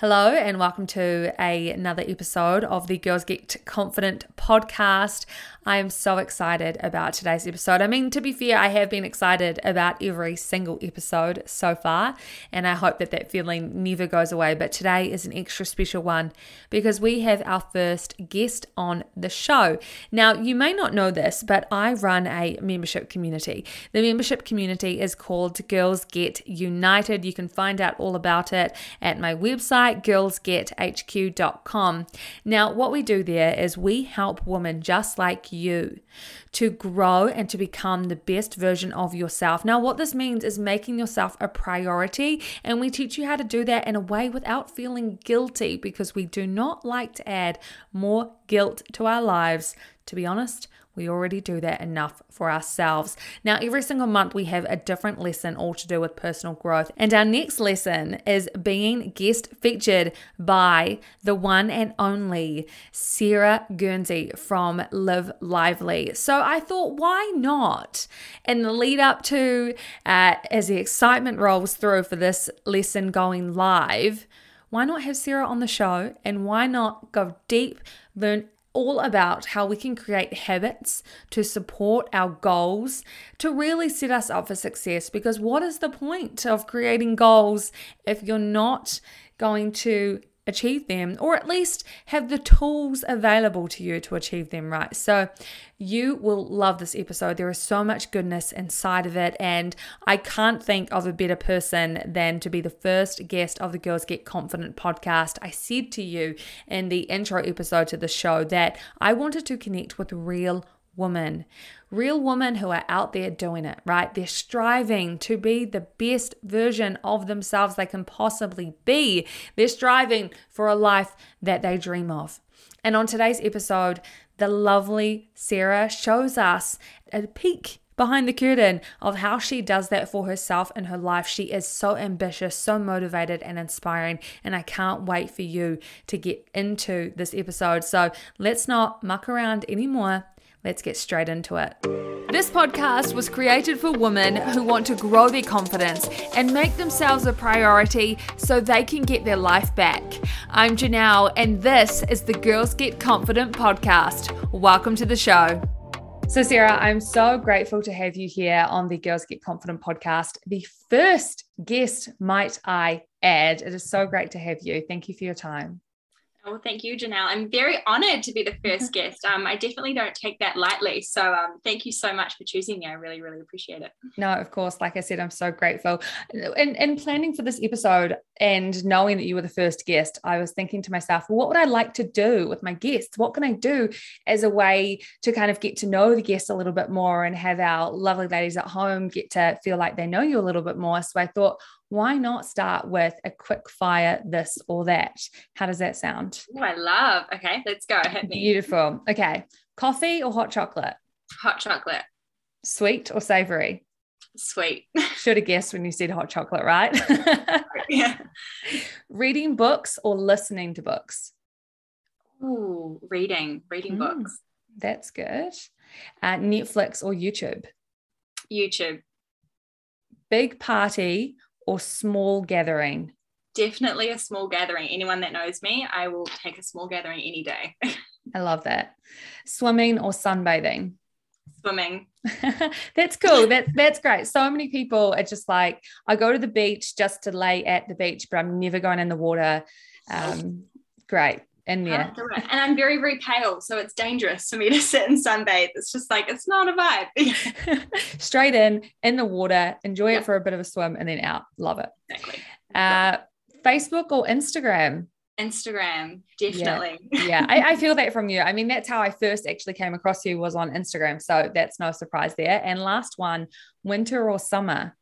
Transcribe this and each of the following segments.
Hello, and welcome to a, another episode of the Girls Get Confident podcast. I am so excited about today's episode. I mean, to be fair, I have been excited about every single episode so far, and I hope that that feeling never goes away. But today is an extra special one because we have our first guest on the show. Now, you may not know this, but I run a membership community. The membership community is called Girls Get United. You can find out all about it at my website, girlsgethq.com. Now, what we do there is we help women just like you to grow and to become the best version of yourself. Now, what this means is making yourself a priority, and we teach you how to do that in a way without feeling guilty because we do not like to add more guilt to our lives. To be honest, we already do that enough for ourselves. Now, every single month, we have a different lesson all to do with personal growth. And our next lesson is being guest featured by the one and only Sarah Gurnsey from Live Lively. So I thought, why not? In the lead up to, uh, as the excitement rolls through for this lesson going live, why not have Sarah on the show and why not go deep, learn all about how we can create habits to support our goals to really set us up for success. Because what is the point of creating goals if you're not going to achieve them, or at least have the tools available to you to achieve them right. So, you will love this episode. There is so much goodness inside of it, and I can't think of a better person than to be the first guest of the Girls Get Confident podcast. I said to you in the intro episode to the show that I wanted to connect with real women. Real women who are out there doing it, right? They're striving to be the best version of themselves they can possibly be. They're striving for a life that they dream of. And on today's episode, the lovely Sarah shows us a peek behind the curtain of how she does that for herself in her life. She is so ambitious, so motivated, and inspiring. And I can't wait for you to get into this episode. So let's not muck around anymore. Let's get straight into it. This podcast was created for women who want to grow their confidence and make themselves a priority so they can get their life back. I'm Johnelle, and this is the Girls Get Confident podcast. Welcome to the show. So, Sarah, I'm so grateful to have you here on the Girls Get Confident podcast. The first guest, might I add. It is so great to have you. Thank you for your time. Well, thank you, Johnelle. I'm very honored to be the first guest. Um, I definitely don't take that lightly. So um, thank you so much for choosing me. I really, really appreciate it. No, of course. Like I said, I'm so grateful. And, and planning for this episode and knowing that you were the first guest, I was thinking to myself, well, what would I like to do with my guests? What can I do as a way to kind of get to know the guests a little bit more and have our lovely ladies at home get to feel like they know you a little bit more? So I thought, why not start with a quick fire this or that? How does that sound? Oh, I love. Okay, let's go. Hit me. Beautiful. Okay. Coffee or hot chocolate? Hot chocolate. Sweet or savory? Sweet. Should have guessed when you said hot chocolate, right? yeah. Reading books or listening to books? Ooh, reading, reading mm, books. That's good. Uh, Netflix or YouTube? YouTube. Big party or small gathering? Definitely a small gathering. Anyone that knows me, I will take a small gathering any day. I love that. Swimming or sunbathing? Swimming. that's cool. That's that's great. So many people are just like, I go to the beach just to lay at the beach, but I'm never going in the water. Um, great in there. And I'm very, very pale. So it's dangerous for me to sit and sunbathe. It's just like, it's not a vibe. Straight in, in the water, enjoy yep. it for a bit of a swim and then out. Love it. Exactly. Uh, Facebook or Instagram? Instagram, definitely. Yeah, yeah. I, I, feel that from you. I mean, that's how I first actually came across you was on Instagram. So that's no surprise there. And last one, winter or summer?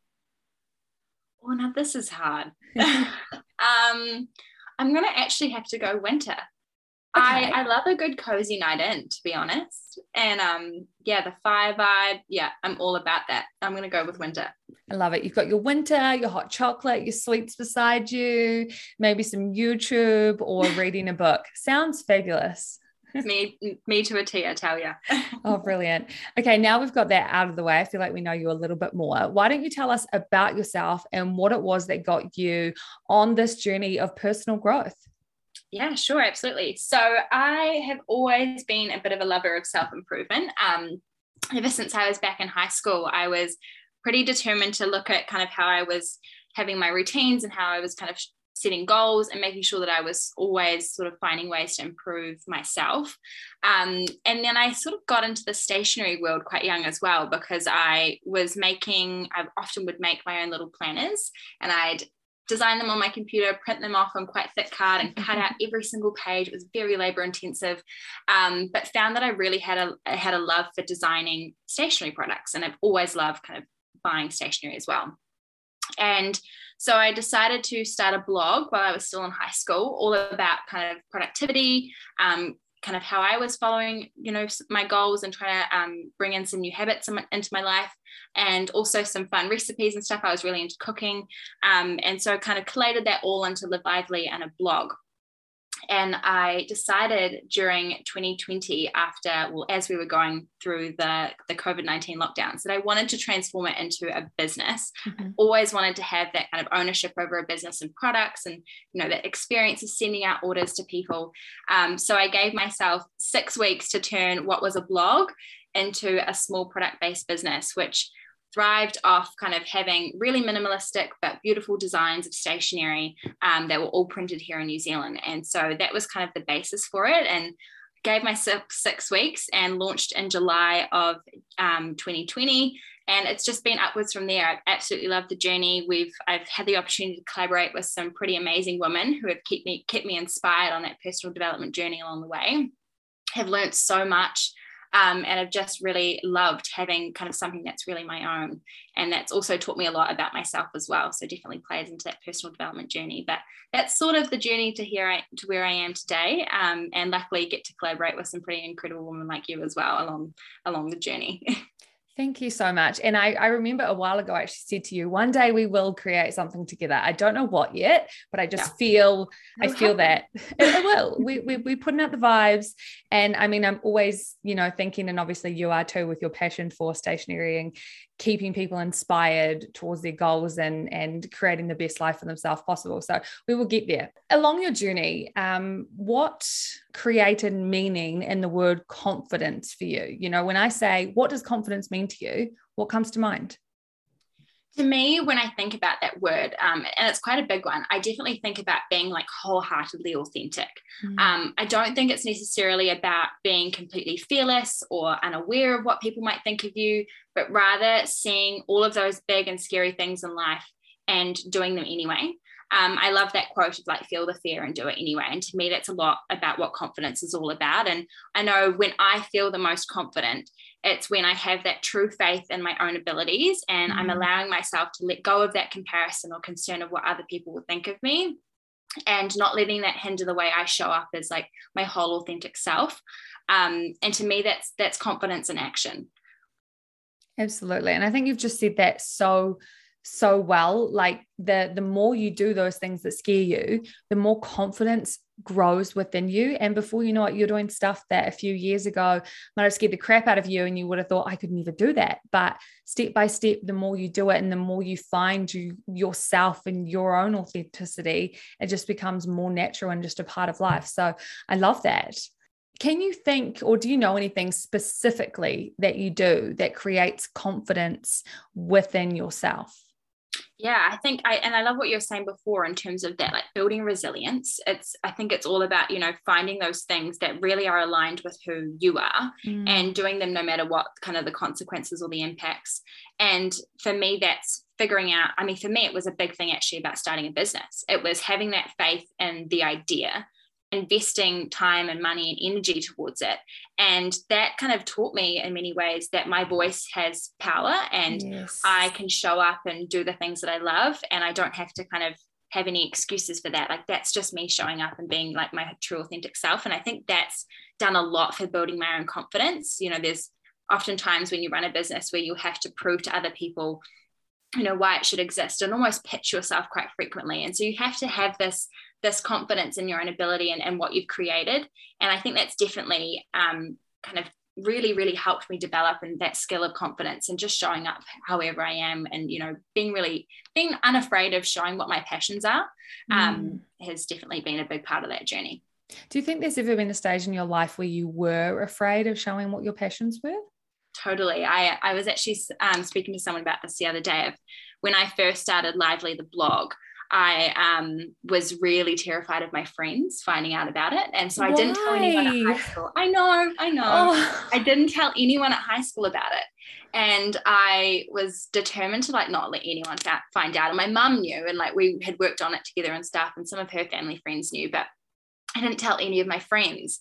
Oh, now this is hard. um, I'm gonna actually have to go winter. I, I love a good cozy night in, to be honest. And um, yeah, the fire vibe, yeah, I'm all about that. I'm gonna go with winter. I love it. You've got your winter, your hot chocolate, your sweets beside you, maybe some YouTube or reading a book. Sounds fabulous. me, me to a T, I tell you. oh, brilliant. Okay, now we've got that out of the way. I feel like we know you a little bit more. Why don't you tell us about yourself and what it was that got you on this journey of personal growth? Yeah, sure, absolutely. So I have always been a bit of a lover of self improvement. Um, ever since I was back in high school, I was pretty determined to look at kind of how I was having my routines and how I was kind of setting goals and making sure that I was always sort of finding ways to improve myself. Um, and then I sort of got into the stationery world quite young as well because I was making, I often would make my own little planners and I'd design them on my computer, print them off on quite thick card, and cut out every single page. It was very labor intensive, um, but found that I really had a I had a love for designing stationery products, and I've always loved kind of buying stationery as well. And so I decided to start a blog while I was still in high school, all about kind of productivity, um, kind of how I was following, you know, my goals and trying to um, bring in some new habits into my life and also some fun recipes and stuff. I was really into cooking. Um, and so kind of collated that all into Live Lively and a blog. And I decided during 2020, after, well, as we were going through the, the COVID 19 lockdowns, that I wanted to transform it into a business. Mm-hmm. Always wanted to have that kind of ownership over a business and products and, you know, that experience of sending out orders to people. Um, so I gave myself six weeks to turn what was a blog into a small product based business, which thrived off kind of having really minimalistic but beautiful designs of stationery um, that were all printed here in New Zealand. And so that was kind of the basis for it. And gave myself six weeks and launched in July of um, 2020. And it's just been upwards from there. I've absolutely loved the journey. We've I've had the opportunity to collaborate with some pretty amazing women who have kept me kept me inspired on that personal development journey along the way. Have learned so much um, and I've just really loved having kind of something that's really my own. And that's also taught me a lot about myself as well. So definitely plays into that personal development journey. But that's sort of the journey to here I, to where I am today. Um, and luckily get to collaborate with some pretty incredible women like you as well along along the journey. Thank you so much. And I, I remember a while ago, I actually said to you, one day we will create something together. I don't know what yet, but I just yeah. feel, It'll I feel happen. that it, it, will. We, we, we putting out the vibes. And I mean, I'm always, you know, thinking, and obviously you are too with your passion for stationery and keeping people inspired towards their goals and and creating the best life for themselves possible. So we will get there. Along your journey um, what created meaning in the word confidence for you? You know when i say what does confidence mean to you? What comes to mind to me, when I think about that word, um, and it's quite a big one, I definitely think about being like wholeheartedly authentic. Mm. Um, I don't think it's necessarily about being completely fearless or unaware of what people might think of you, but rather seeing all of those big and scary things in life and doing them anyway. Um, I love that quote of like, feel the fear and do it anyway. And to me, that's a lot about what confidence is all about. And I know when I feel the most confident, it's when I have that true faith in my own abilities and mm-hmm. I'm allowing myself to let go of that comparison or concern of what other people will think of me and not letting that hinder the way I show up as like my whole authentic self. Um, and to me, that's that's confidence in action. Absolutely. And I think you've just said that so so well like the the more you do those things that scare you the more confidence grows within you. And before you know it you're doing stuff that a few years ago might have scared the crap out of you and you would have thought I could never do that. But step by step the more you do it and the more you find you yourself and your own authenticity it just becomes more natural and just a part of life. So I love that. Can you think or do you know anything specifically that you do that creates confidence within yourself yeah i think i and i love what you were saying before in terms of that like building resilience. It's i think it's all about you know finding those things that really are aligned with who you are mm. and doing them no matter what kind of the consequences or the impacts. And for me that's figuring out i mean for me it was a big thing actually about starting a business. It was having that faith in the idea investing time and money and energy towards it. And that kind of taught me in many ways that my voice has power and yes. I can show up and do the things that I love. And I don't have to kind of have any excuses for that. Like that's just me showing up and being like my true authentic self. And I think that's done a lot for building my own confidence. You know, there's oftentimes when you run a business where you have to prove to other people you know why it should exist and almost pitch yourself quite frequently and so you have to have this this confidence in your own ability and, and what you've created. And I think that's definitely um, kind of really really helped me develop and that skill of confidence and just showing up however i am and you know being really being unafraid of showing what my passions are um, mm. has definitely been a big part of that journey do you think there's ever been a stage in your life where you were afraid of showing what your passions were totally i i was actually um, speaking to someone about this the other day of when i first started lively the blog I um, was really terrified of my friends finding out about it. And so I didn't tell anyone at high school. I know, I know. Oh. I didn't tell anyone at high school about it. And I was determined to like not let anyone find out. And my mum knew, and like we had worked on it together and stuff, and some of her family friends knew, but I didn't tell any of my friends.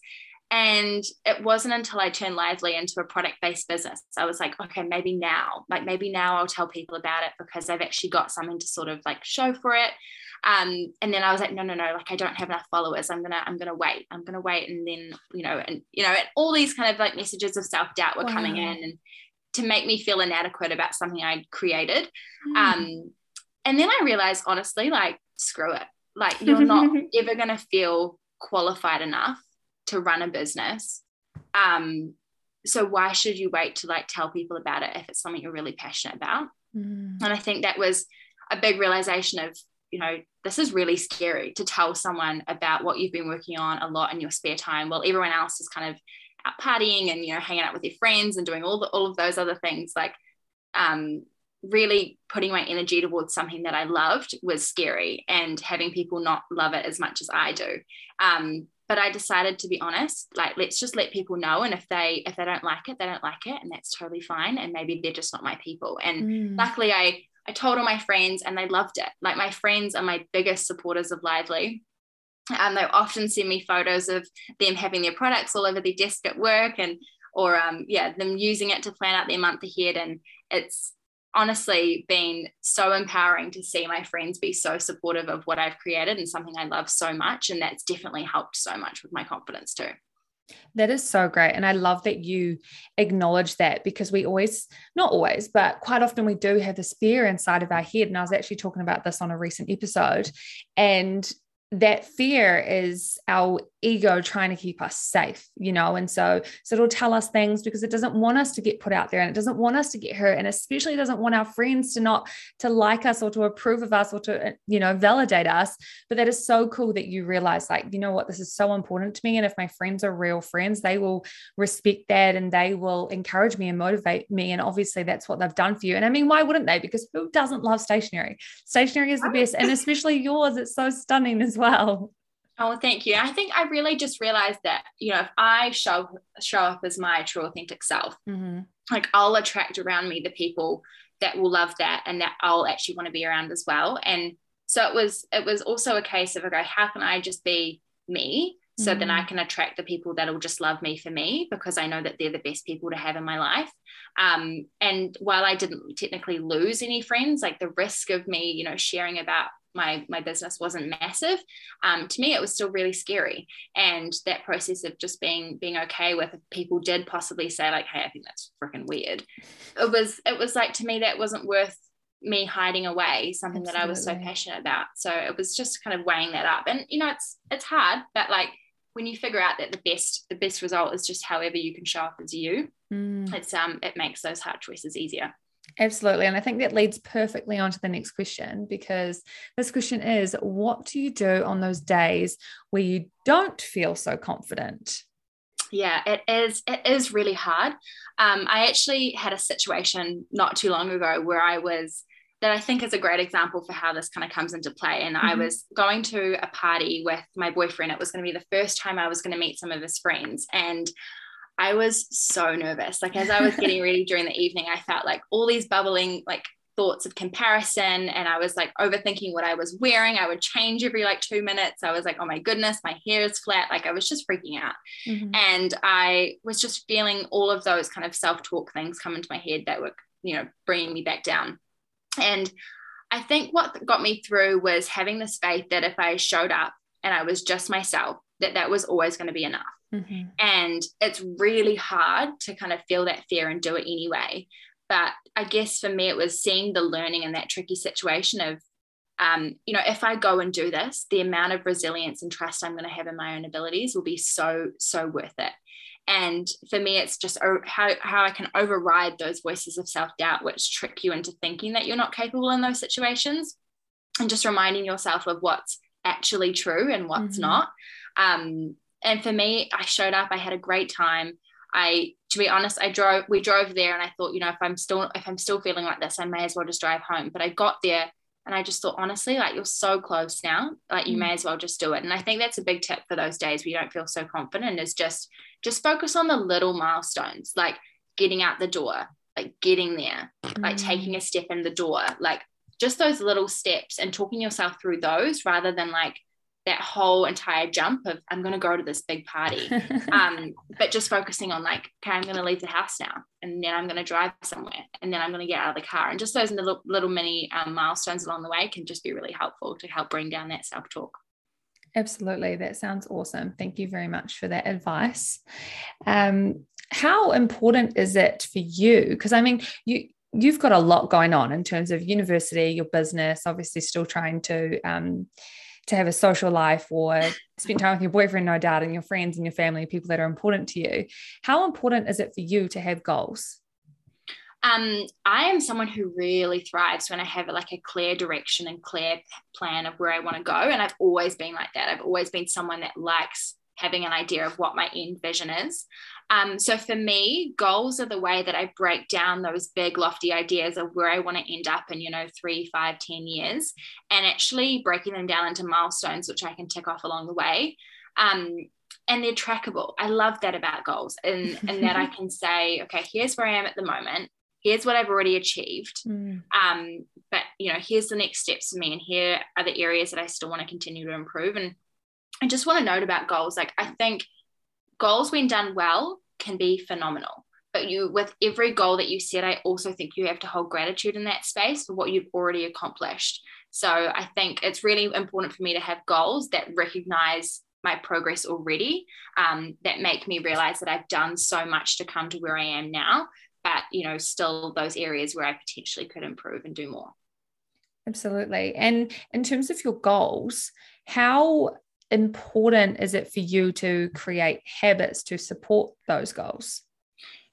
And it wasn't until I turned Lively into a product based business, I was like, okay, maybe now, like maybe now I'll tell people about it because I've actually got something to sort of like show for it. Um, and then I was like, no, no, no, like I don't have enough followers. I'm gonna, I'm gonna wait. I'm gonna wait. And then, you know, and you know, and all these kind of like messages of self doubt were wow. coming in and to make me feel inadequate about something I'd created. Mm. Um, and then I realized, honestly, like screw it. Like you're not ever gonna feel qualified enough to run a business um so why should you wait to like tell people about it if it's something you're really passionate about mm. and i think that was a big realization of you know this is really scary to tell someone about what you've been working on a lot in your spare time while everyone else is kind of out partying and you know hanging out with their friends and doing all the all of those other things like um really putting my energy towards something that I loved was scary and having people not love it as much as I do. Um, but I decided to be honest, like let's just let people know. And if they if they don't like it, they don't like it, and that's totally fine. And maybe they're just not my people. And mm. luckily I I told all my friends and they loved it. Like my friends are my biggest supporters of Lively. Um, they often send me photos of them having their products all over their desk at work and or um, yeah, them using it to plan out their month ahead. And it's honestly been so empowering to see my friends be so supportive of what I've created and something I love so much. And that's definitely helped so much with my confidence too. That is so great. And I love that you acknowledge that because we always, not always, but quite often we do have this fear inside of our head. And I was actually talking about this on a recent episode. And that fear is our ego trying to keep us safe you know? And so so it'll tell us things because it doesn't want us to get put out there and it doesn't want us to get hurt and especially doesn't want our friends to not to like us or to approve of us or to uh, you know validate us. But that is so cool that you realize like you know what? This is so important to me. And if my friends are real friends they will respect that and they will encourage me and motivate me. And obviously that's what they've done for you. And i mean why wouldn't they? Because who doesn't love stationery? Stationery is the best. And especially yours it's so stunning as well Oh, thank you. I think I really just realized that, you know, if I show show up as my true authentic self, mm-hmm. like I'll attract around me the people that will love that and that I'll actually want to be around as well. And so it was it was also a case of okay, how can I just be me? So mm-hmm. then I mm-hmm. can attract the people that'll just love me for me because I know that they're the best people to have in my life. Um, and while I didn't technically lose any friends, like the risk of me, you know, sharing about my my business wasn't massive um, to me it was still really scary and that process of just being being okay with if people did possibly say like hey i think that's freaking weird it was it was like to me that wasn't worth me hiding away something Absolutely. that i was so passionate about so it was just kind of weighing that up and you know it's it's hard but like when you figure out that the best the best result is just however you can show up as you mm. it's um it makes those hard choices easier Absolutely. And I think that leads perfectly on to the next question because this question is what do you do on those days where you don't feel so confident? Yeah, it is. It is really hard. Um, I actually had a situation not too long ago where I was that I think is a great example for how this kind of comes into play. And mm-hmm. I was going to a party with my boyfriend. It was going to be the first time I was going to meet some of his friends. And I was so nervous. Like as I was getting ready during the evening, I felt like all these bubbling like thoughts of comparison and I was like overthinking what I was wearing. I would change every like 2 minutes. I was like, "Oh my goodness, my hair is flat." Like I was just freaking out. Mm-hmm. And I was just feeling all of those kind of self-talk things come into my head that were, you know, bringing me back down. And I think what got me through was having this faith that if I showed up and I was just myself, that that was always going to be enough. Mm-hmm. And it's really hard to kind of feel that fear and do it anyway. But I guess for me, it was seeing the learning in that tricky situation of um, you know, if I go and do this, the amount of resilience and trust I'm going to have in my own abilities will be so, so worth it. And for me, it's just how, how I can override those voices of self doubt, which trick you into thinking that you're not capable in those situations, and just reminding yourself of what's actually true and what's mm-hmm. not. Um, and for me, I showed up, I had a great time. I, to be honest, I drove, we drove there and I thought, you know, if I'm still, if I'm still feeling like this, I may as well just drive home. But I got there and I just thought, honestly, like you're so close now, like you mm. may as well just do it. And I think that's a big tip for those days where you don't feel so confident is just, just focus on the little milestones, like getting out the door, like getting there, mm. like taking a step in the door, like just those little steps and talking yourself through those rather than like that whole entire jump of I'm going to go to this big party. um, but just focusing on like, okay, I'm going to leave the house now, and then I'm going to drive somewhere, and then I'm going to get out of the car, and just those little little mini um, milestones along the way can just be really helpful to help bring down that self talk. Absolutely, that sounds awesome. Thank you very much for that advice. Um, how important is it for you? Because I mean, you you've got a lot going on in terms of university, your business, obviously still trying to um, to have a social life or spend time with your boyfriend, no doubt, and your friends and your family, people that are important to you. How important is it for you to have goals? Um, I am someone who really thrives when I have like a clear direction and clear plan of where I want to go. And I've always been like that. I've always been someone that likes having an idea of what my end vision is. Um, so for me, goals are the way that I break down those big, lofty ideas of where I want to end up in, you know, three, five, ten years, and actually breaking them down into milestones, which I can tick off along the way. Um, and they're trackable. I love that about goals, and and that I can say, okay, here's where I am at the moment. Here's what I've already achieved. Mm. Um, but you know, here's the next steps for me, and here are the areas that I still want to continue to improve. And I just want to note about goals. Like I think goals when done well can be phenomenal. But you with every goal that you set i also think you have to hold gratitude in that space for what you've already accomplished. So i think it's really important for me to have goals that recognize my progress already um, that make me realize that i've done so much to come to where i am now but you know still those areas where i potentially could improve and do more. Absolutely. And in terms of your goals how important is it for you to create habits to support those goals?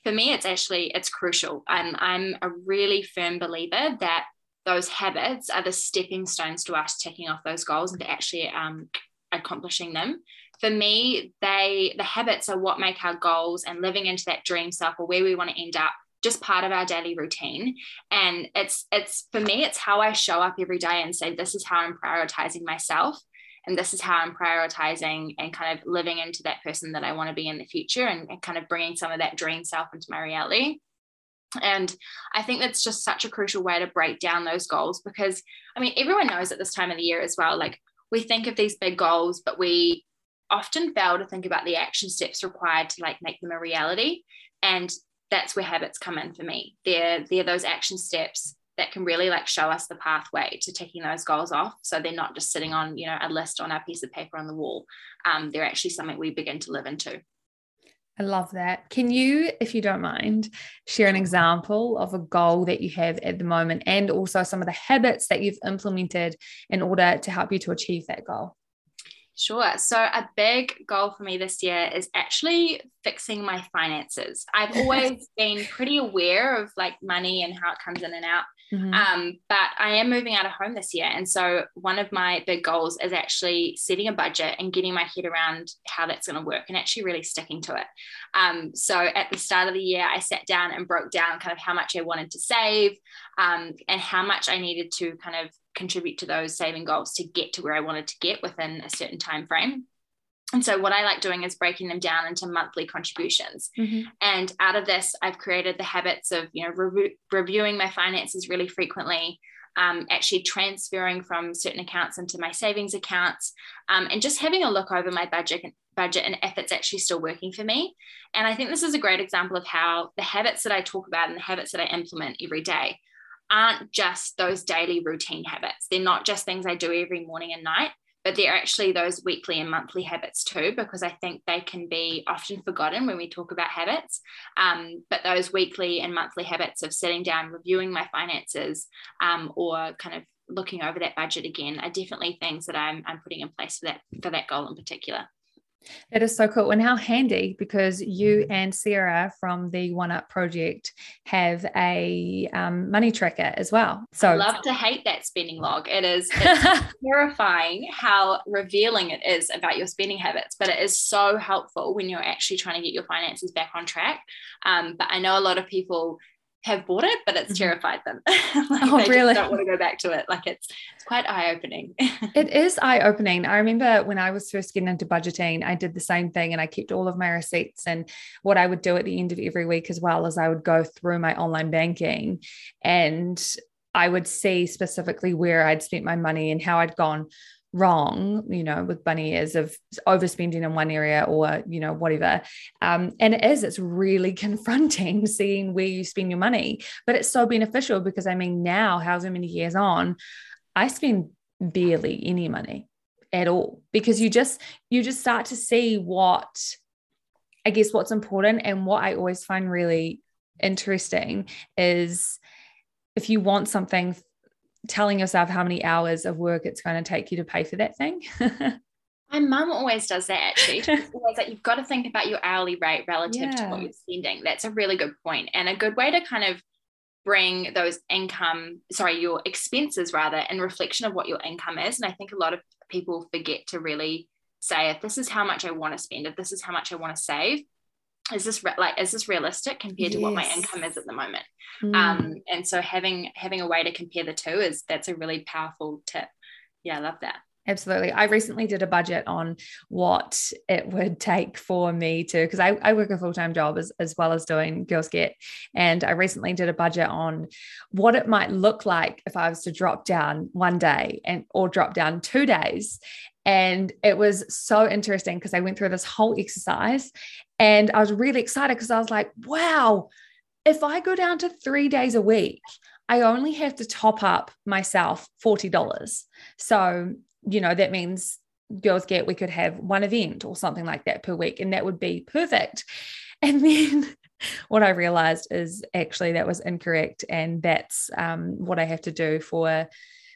For me, it's actually it's crucial. I'm I'm a really firm believer that those habits are the stepping stones to us ticking off those goals and to actually um, accomplishing them. For me, they the habits are what make our goals and living into that dream self or where we want to end up just part of our daily routine and it's it's for me it's how i show up every day and say this is how i'm prioritizing myself and this is how i'm prioritizing and kind of living into that person that i want to be in the future and, and kind of bringing some of that dream self into my reality and I think that's just such a crucial way to break down those goals because I mean, everyone knows at this time of the year as well, like we think of these big goals, but we often fail to think about the action steps required to like make them a reality. And that's where habits come in for me. They're, they're those action steps that can really like show us the pathway to ticking those goals off so they're not just sitting on you know a list on our piece of paper on the wall um, they're actually something we begin to live into I love that. Can you, if you don't mind, share an example of a goal that you have at the moment and also some of the habits that you've implemented in order to help you to achieve that goal? Sure. So, a big goal for me this year is actually fixing my finances. I've always been pretty aware of like money and how it comes in and out. Mm-hmm. Um, but I am moving out of home this year. And so, one of my big goals is actually setting a budget and getting my head around how that's going to work and actually really sticking to it. Um, so, at the start of the year, I sat down and broke down kind of how much I wanted to save um, and how much I needed to kind of contribute to those saving goals to get to where I wanted to get within a certain time frame. And so what I like doing is breaking them down into monthly contributions. Mm-hmm. And out of this, I've created the habits of, you know, re- reviewing my finances really frequently, um, actually transferring from certain accounts into my savings accounts, um, and just having a look over my budget budget and if it's actually still working for me. And I think this is a great example of how the habits that I talk about and the habits that I implement every day aren't just those daily routine habits. They're not just things I do every morning and night, but they're actually those weekly and monthly habits too, because I think they can be often forgotten when we talk about habits. Um, but those weekly and monthly habits of sitting down, reviewing my finances, um, or kind of looking over that budget again are definitely things that I'm, I'm putting in place for that for that goal in particular. That is so cool. And how handy because you and Sarah from the One Up project have a um, money tracker as well. So I love to hate that spending log. It is terrifying how revealing it is about your spending habits, but it is so helpful when you're actually trying to get your finances back on track. Um, but I know a lot of people have bought it, but it's mm-hmm. terrified them. like oh, really? don't want to go back to it. Like it's it's quite eye opening. it is eye opening. I remember when I was first getting into budgeting, I did the same thing, and I kept all of my receipts. And what I would do at the end of every week, as well as I would go through my online banking, and I would see specifically where I'd spent my money and how I'd gone wrong, you know, with bunny ears of overspending in one area or, you know, whatever. Um, and it is, it's really confronting seeing where you spend your money, but it's so beneficial because I mean, now, however many years on, I spend barely any money at all because you just, you just start to see what, I guess, what's important. And what I always find really interesting is if you want something telling yourself how many hours of work it's going to take you to pay for that thing. My mum always does that actually. always like you've got to think about your hourly rate relative yeah. to what you're spending. That's a really good point and a good way to kind of bring those income, sorry, your expenses rather, in reflection of what your income is. And I think a lot of people forget to really say if this is how much I want to spend, if this is how much I want to save, is this re- like is this realistic compared yes. to what my income is at the moment mm. um and so having having a way to compare the two is that's a really powerful tip yeah i love that Absolutely. I recently did a budget on what it would take for me to, because I, I work a full time job as, as well as doing Girls Get. And I recently did a budget on what it might look like if I was to drop down one day and or drop down two days. And it was so interesting because I went through this whole exercise and I was really excited because I was like, wow, if I go down to three days a week, I only have to top up myself $40. So, you know, that means girls get, we could have one event or something like that per week, and that would be perfect. And then what I realized is actually that was incorrect. And that's um, what I have to do for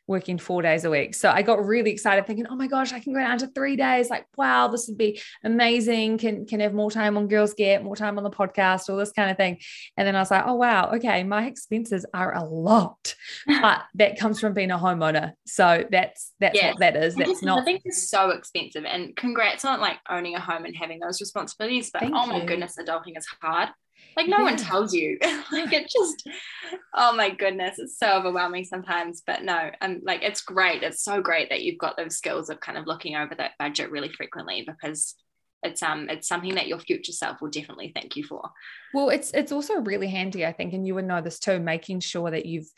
working four days a week. So I got really excited thinking, oh my gosh, I can go down to three days. Like, wow, this would be amazing. Can can have more time on Girls Get, more time on the podcast, all this kind of thing. And then I was like, oh wow, okay, my expenses are a lot. But that comes from being a homeowner. So that's that's what that is. That's not I think it's so expensive. And congrats on like owning a home and having those responsibilities. But Thank oh my you. goodness, adulting is hard. Like no yeah. one tells you. like it just, oh my goodness, it's so overwhelming sometimes. But no, I'm like it's great. It's so great that you've got those skills of kind of looking over that budget really frequently because it's um it's something that your future self will definitely thank you for. Well, it's it's also really handy, I think, and you would know this too, making sure that you've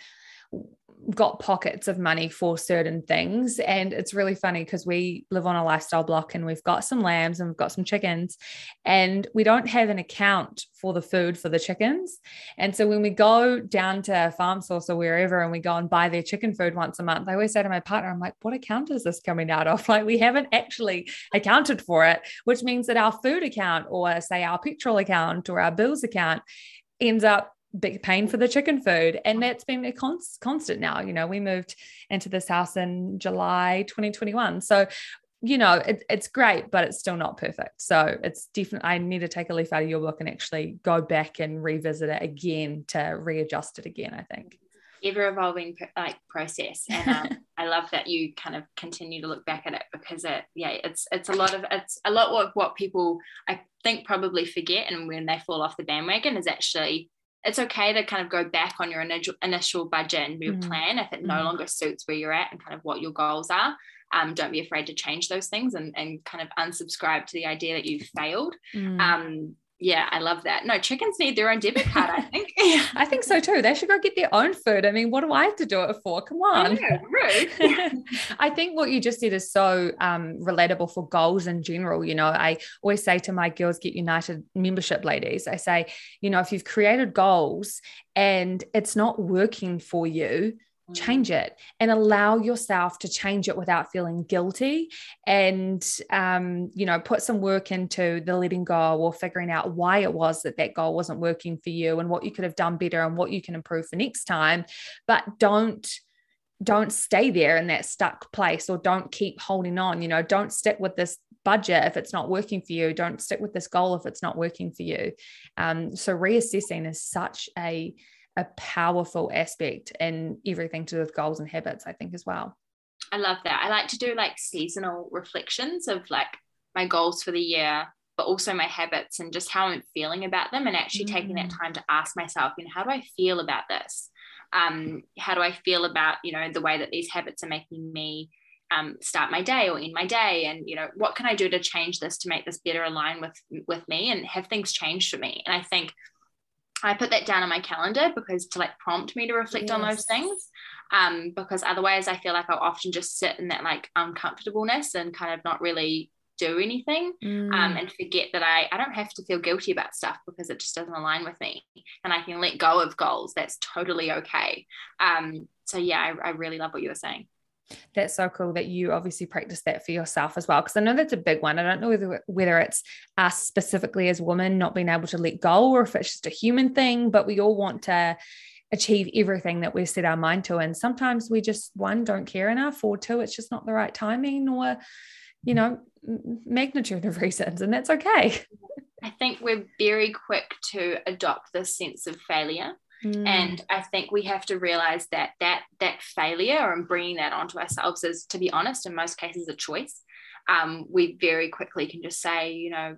got pockets of money for certain things. And it's really funny because we live on a lifestyle block and we've got some lambs and we've got some chickens, and we don't have an account for the food for the chickens. And so when we go down to Farm Source or wherever and we go and buy their chicken food once a month, I always say to my partner, I'm like, what account is this coming out of? Like, we haven't actually accounted for it, which means that our food account or say our petrol account or our bills account ends up big paying for the chicken food and that's been a const- constant now. You know we moved into this house in july 2021 so you know it, it's great but it's still not perfect. So it's definitely i need to take a leaf out of your book and actually go back and revisit it again to readjust it again i think. Ever evolving like process. And um, i love that you kind of continue to look back at it because it yeah it's it's a lot of it's a lot of what people i think probably forget and when they fall off the bandwagon is actually it's okay to kind of go back on your initial initial budget and your mm. plan if it no mm. longer suits where you're at and kind of what your goals are. Um, don't be afraid to change those things and, and kind of unsubscribe to the idea that you failed. Mm. Um, yeah, I love that. No, chickens need their own debit card, I think. I think so too. They should go get their own food. I mean, what do I have to do it for? Come on. Yeah, rude. I think what you just said is so um, relatable for goals in general. You know, I always say to my Girls Get United membership ladies, I say, you know, if you've created goals and it's not working for you, change mm. it and allow yourself to change it without feeling guilty and um, you know put some work into the letting go or figuring out why it was that that goal wasn't working for you and what you could have done better and what you can improve for next time. But don't don't stay there in that stuck place or don't keep holding on you know don't stick with this budget if it's not working for you. Don't stick with this goal if it's not working for you. Um, so reassessing is such a a powerful aspect in everything to do with goals and habits i think as well i love that i like to do like seasonal reflections of like my goals for the year but also my habits and just how i'm feeling about them and actually mm. taking that mm. time to ask myself you know how do i feel about this um, how do I feel about you know the way that these habits are making me um, start my day or end my day and you know what can I do to change this to make this better align with with me and have things change for me and I think I put that down on my calendar because to like prompt me to reflect yes. on those things um, because otherwise I feel like I'll often just sit in that like uncomfortableness and kind of not really do anything um, mm. um, and forget that I, I don't have to feel guilty about stuff because it just doesn't align with me and I can let go of goals. That's totally okay. Um, so, yeah, I, I really love what you were saying. That's so cool that you obviously practice that for yourself as well. Because I know that's a big one. I don't know whether, whether it's us specifically as women not being able to let go or if it's just a human thing, but we all want to achieve everything that we've set our mind to. And sometimes we just, one, don't care enough, or two, it's just not the right timing, or you know, magnitude of reasons, and that's okay. I think we're very quick to adopt this sense of failure. Mm. And I think we have to realize that that that failure and bringing that onto ourselves is, to be honest, in most cases, a choice. Um, we very quickly can just say, you know,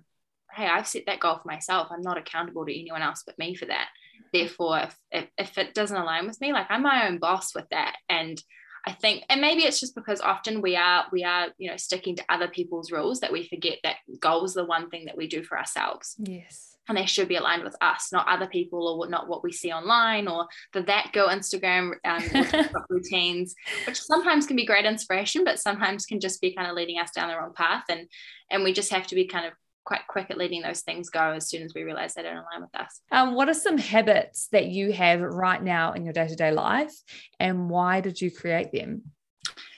hey, I've set that goal for myself. I'm not accountable to anyone else but me for that. Therefore, if, if, if it doesn't align with me, like I'm my own boss with that. And I think, and maybe it's just because often we are we are you know sticking to other people's rules that we forget that goal is the one thing that we do for ourselves. Yes. And they should be aligned with us, not other people or not what we see online or the that girl Instagram um, routines, which sometimes can be great inspiration, but sometimes can just be kind of leading us down the wrong path. And and we just have to be kind of quite quick at letting those things go as soon as we realize they don't align with us. Um, what are some habits that you have right now in your day to day life, and why did you create them?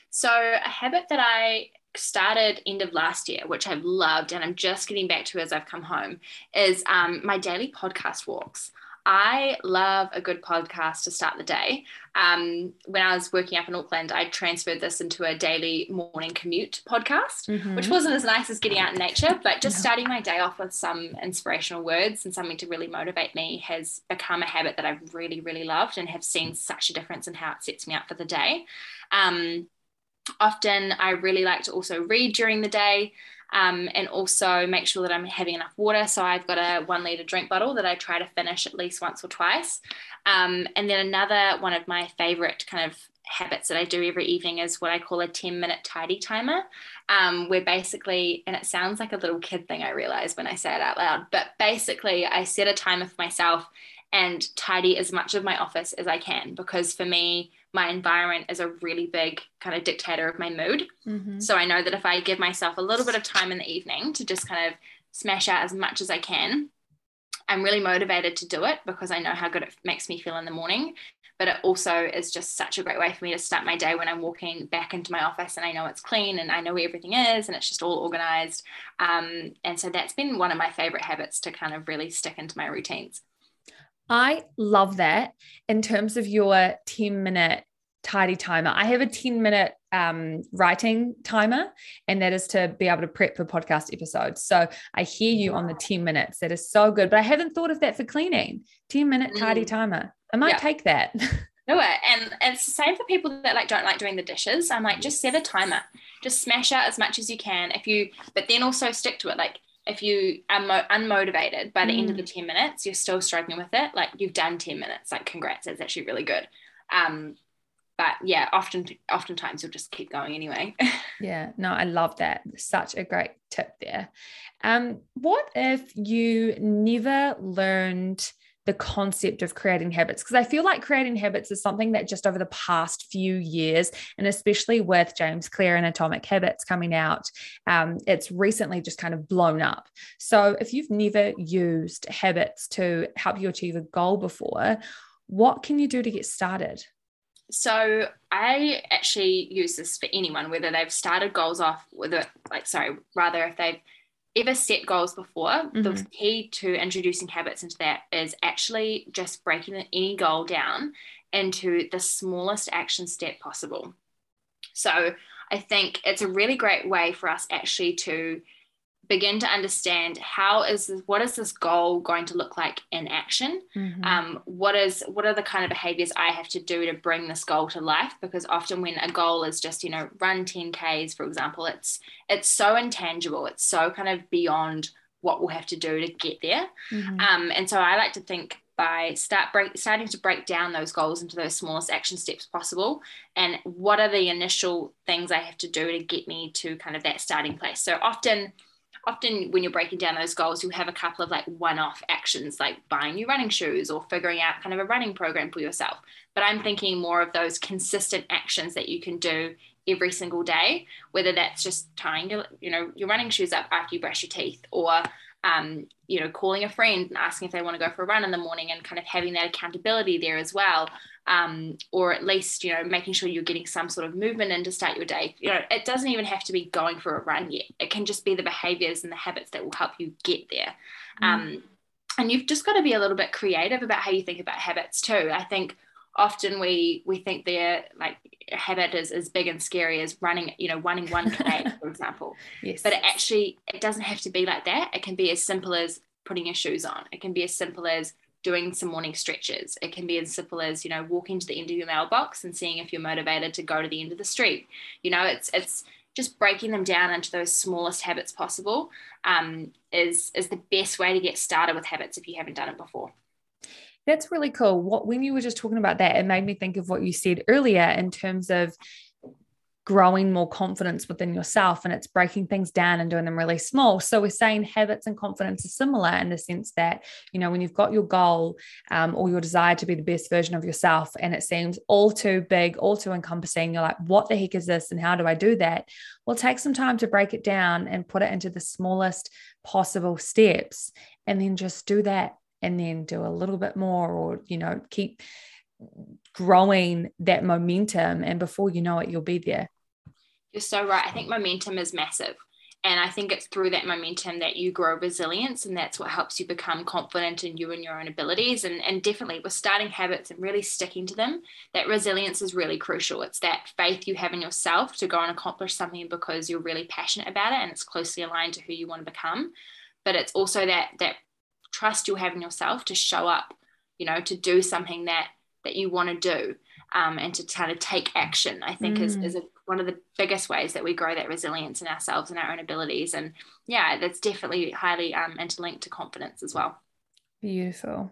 So, a habit that I started end of last year, which I've loved and I'm just getting back to as I've come home, is um, my daily podcast walks. I love a good podcast to start the day. Um, when I was working up in Auckland, I transferred this into a daily morning commute podcast, mm-hmm. which wasn't as nice as getting out in nature, but just starting my day off with some inspirational words and something to really motivate me has become a habit that I've really, really loved and have seen such a difference in how it sets me up for the day. Um, often I really like to also read during the day um, and also make sure that I'm having enough water. So I've got a one liter drink bottle that I try to finish at least once or twice. Um, and then another one of my favorite kind of habits that I do every evening is what I call a 10 minute tidy timer, um, where basically, and it sounds like a little kid thing, I realize when I say it out loud, but basically, I set a timer for myself and tidy as much of my office as I can because for me, my environment is a really big kind of dictator of my mood. Mm-hmm. So I know that if I give myself a little bit of time in the evening to just kind of smash out as much as I can, I'm really motivated to do it because I know how good it makes me feel in the morning. But it also is just such a great way for me to start my day when I'm walking back into my office and I know it's clean and I know where everything is and it's just all organized. Um, and so that's been one of my favorite habits to kind of really stick into my routines. I love that in terms of your 10 minute tidy timer. I have a 10 minute um, writing timer, and that is to be able to prep for podcast episodes. So I hear you on the 10 minutes. That is so good. But I haven't thought of that for cleaning 10 minute tidy mm. timer. I might yeah. take that. Do it. And it's the same for people that like don't like doing the dishes. I'm like, just set a timer. Just smash out as much as you can. If you, but then also stick to it. Like if you are mo- unmotivated by the mm. end of the mm. 10 minutes you're still struggling with it like you've done 10 minutes like congrats it's actually really good um but yeah often oftentimes you'll just keep going anyway yeah no i love that such a great tip there um what if you never learned the concept of creating habits because I feel like creating habits is something that just over the past few years, and especially with James Clear and Atomic Habits coming out, um, it's recently just kind of blown up. So if you've never used habits to help you achieve a goal before, what can you do to get started? So I actually use this for anyone, whether they've started goals off with it, like sorry, rather if they've ever set goals before, mm-hmm. the key to introducing habits into that is actually just breaking any goal down into the smallest action step possible. So I think it's a really great way for us actually to begin to understand how is this, what is this goal going to look like in action? Mm-hmm. um, what is what are the kind of behaviors i have to do to bring this goal to life? Because often when a goal is just you know run 10ks for example it's it's so intangible. It's so kind of beyond what we'll have to do to get there. Mm-hmm. um, and so i like to think by start break, starting to break down those goals into those smallest action steps possible. And what are the initial things i have to do to get me to kind of that starting place? So often often when you're breaking down those goals, you'll have a couple of like one off actions like buying new running shoes or figuring out kind of a running program for yourself. But I'm thinking more of those consistent actions that you can do every single day, whether that's just tying your, you know, your running shoes up after you brush your teeth or um, you know, calling a friend and asking if they want to go for a run in the morning and kind of having that accountability there as well um, or at least you know making sure you're getting some sort of movement in to start your day. You know it doesn't even have to be going for a run yet. It can just be the behaviors and the habits that will help you get there. Mm. um, and you've just got to be a little bit creative about how you think about habits too. I think often we we think their like habit is as big and scary as running you know running one k for example yes but it actually it doesn't have to be like that it can be as simple as putting your shoes on it can be as simple as doing some morning stretches. It can be as simple as, you know, walking to the end of your mailbox and seeing if you're motivated to go to the end of the street. You know, it's it's just breaking them down into those smallest habits possible um, is is the best way to get started with habits if you haven't done it before. That's really cool. What when you were just talking about that, it made me think of what you said earlier in terms of growing more confidence within yourself and it's breaking things down and doing them really small. So we're saying habits and confidence are similar in the sense that, you know, when you've got your goal um, or your desire to be the best version of yourself and it seems all too big, all too encompassing, you're like, what the heck is this and how do I do that? Well, take some time to break it down and put it into the smallest possible steps and then just do that and then do a little bit more or, you know, keep growing that momentum and before you know it you'll be there you're so right. I think momentum is massive. And I think it's through that momentum that you grow resilience, and that's what helps you become confident in you and your own abilities. And, and definitely with starting habits and really sticking to them, that resilience is really crucial. It's that faith you have in yourself to go and accomplish something because you're really passionate about it and it's closely aligned to who you want to become. But it's also that that trust you'll have in yourself to show up, you know, to do something that that you want to do um, and to kind of take action, I think mm. is, is a, one of the biggest ways that we grow that resilience in ourselves and our own abilities. And yeah, that's definitely highly um, interlinked to confidence as well. Beautiful.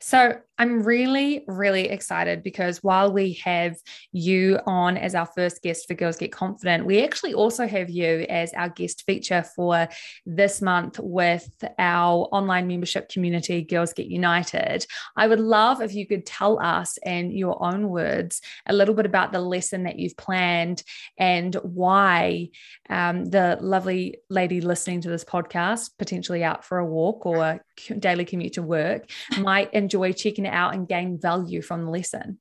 So I'm really, really excited because while we have you on as our first guest for Girls Get Confident, we actually also have you as our guest feature for this month with our online membership community, Girls Get United. I would love if you could tell us in your own words a little bit about the lesson that you've planned and why um, the lovely lady listening to this podcast, potentially out for a walk or daily commute to work, might enjoy checking it out and gain value from the lesson?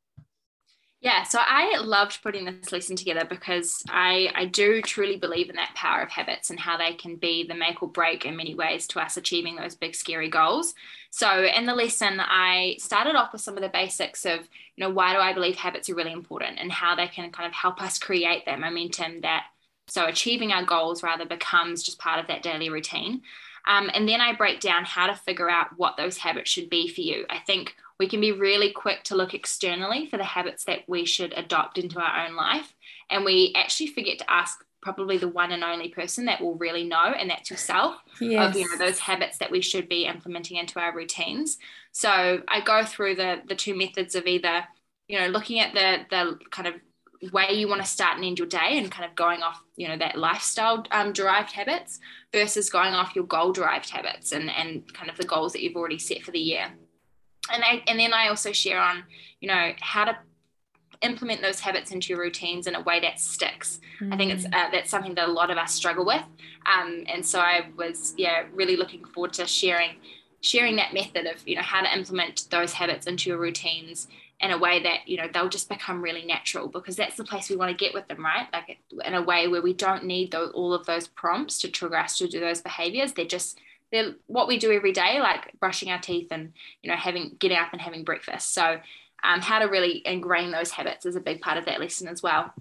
Yeah, so I loved putting this lesson together because I, I do truly believe in that power of habits and how they can be the make or break in many ways to us achieving those big, scary goals. So, in the lesson, I started off with some of the basics of, you know, why do I believe habits are really important and how they can kind of help us create that momentum that so achieving our goals rather becomes just part of that daily routine. Um, and then I break down how to figure out what those habits should be for you. I think we can be really quick to look externally for the habits that we should adopt into our own life. And we actually forget to ask probably the one and only person that will really know, and that's yourself, yes. of you know those habits that we should be implementing into our routines. So I go through the the two methods of either, you know, looking at the the kind of way you want to start and end your day and kind of going off you know that lifestyle um, derived habits versus going off your goal derived habits and and kind of the goals that you've already set for the year and I, and then I also share on you know how to implement those habits into your routines in a way that sticks. Mm. I think it's mm. uh, that's something that a lot of us struggle with, um, and so I was yeah really looking forward to sharing sharing that method of you know how to implement those habits into your routines in a way that you know they'll just become really natural because that's the place we want to get with them right? Like in a way where we don't need all of those prompts to trigger us to do those behaviors. They're just they're what we do every day like brushing our teeth and you know having getting up and having breakfast. So um, how to really ingrain those habits is a big part of that lesson as well.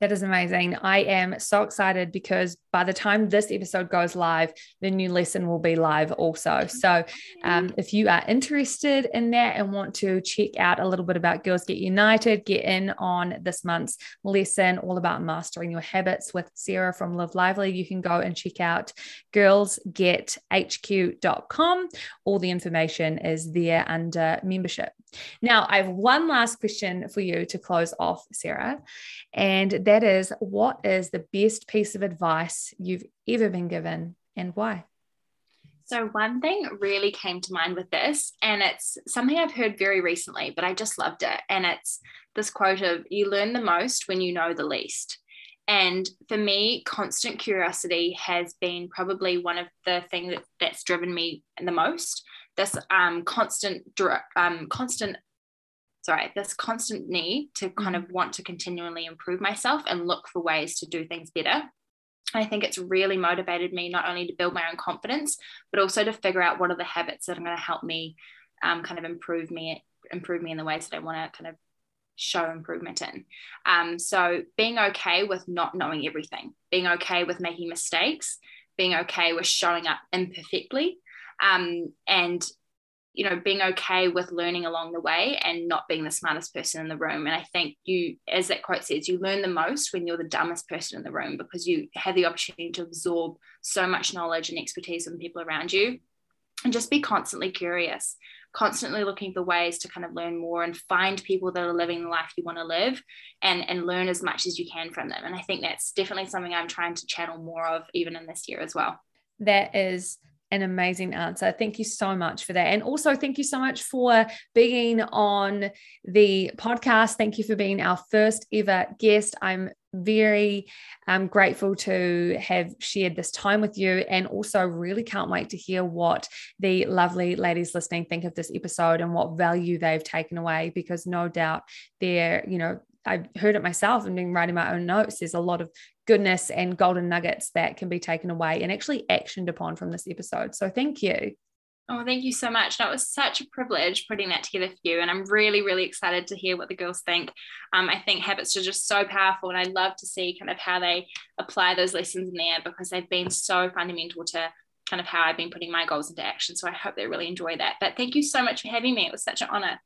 That is amazing. I am so excited because by the time this episode goes live, the new lesson will be live also. So, um, if you are interested in that and want to check out a little bit about Girls Get United, get in on this month's lesson all about mastering your habits with Sarah from Live Lively, you can go and check out girlsgethq.com. All the information is there under membership. Now, I have one last question for you to close off, Sarah. And that is what is the best piece of advice you've ever been given and why? So, one thing really came to mind with this, and it's something I've heard very recently, but I just loved it. And it's this quote of, You learn the most when you know the least. And for me, constant curiosity has been probably one of the things that, that's driven me the most. This um, constant, um, constant, sorry, this constant need to kind of mm-hmm. want to continually improve myself and look for ways to do things better. I think it's really motivated me not only to build my own confidence, but also to figure out what are the habits that are going to help me um, kind of improve me, improve me in the ways that I want to kind of show improvement in. Um, so being okay with not knowing everything, being okay with making mistakes, being okay with showing up imperfectly, um, and you know being okay with learning along the way and not being the smartest person in the room. And i think you as that quote says you learn the most when you're the dumbest person in the room because you have the opportunity to absorb so much knowledge and expertise from people around you and just be constantly curious constantly looking for ways to kind of learn more and find people that are living the life you want to live and and learn as much as you can from them. And i think that's definitely something i'm trying to channel more of even in this year as well. That is an amazing answer. Thank you so much for that. And also, thank you so much for being on the podcast. Thank you for being our first ever guest. I'm very um, grateful to have shared this time with you and also really can't wait to hear what the lovely ladies listening think of this episode and what value they've taken away because no doubt they're you know I've heard it myself and been writing my own notes. There's a lot of goodness and golden nuggets that can be taken away and actually actioned upon from this episode. So thank you. Oh, thank you so much. That was such a privilege putting that together for you. And I'm really, really excited to hear what the girls think. Um, I think habits are just so powerful. And I love to see kind of how they apply those lessons in there because they've been so fundamental to kind of how I've been putting my goals into action. So I hope they really enjoy that. But thank you so much for having me. It was such an honor.